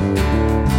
Música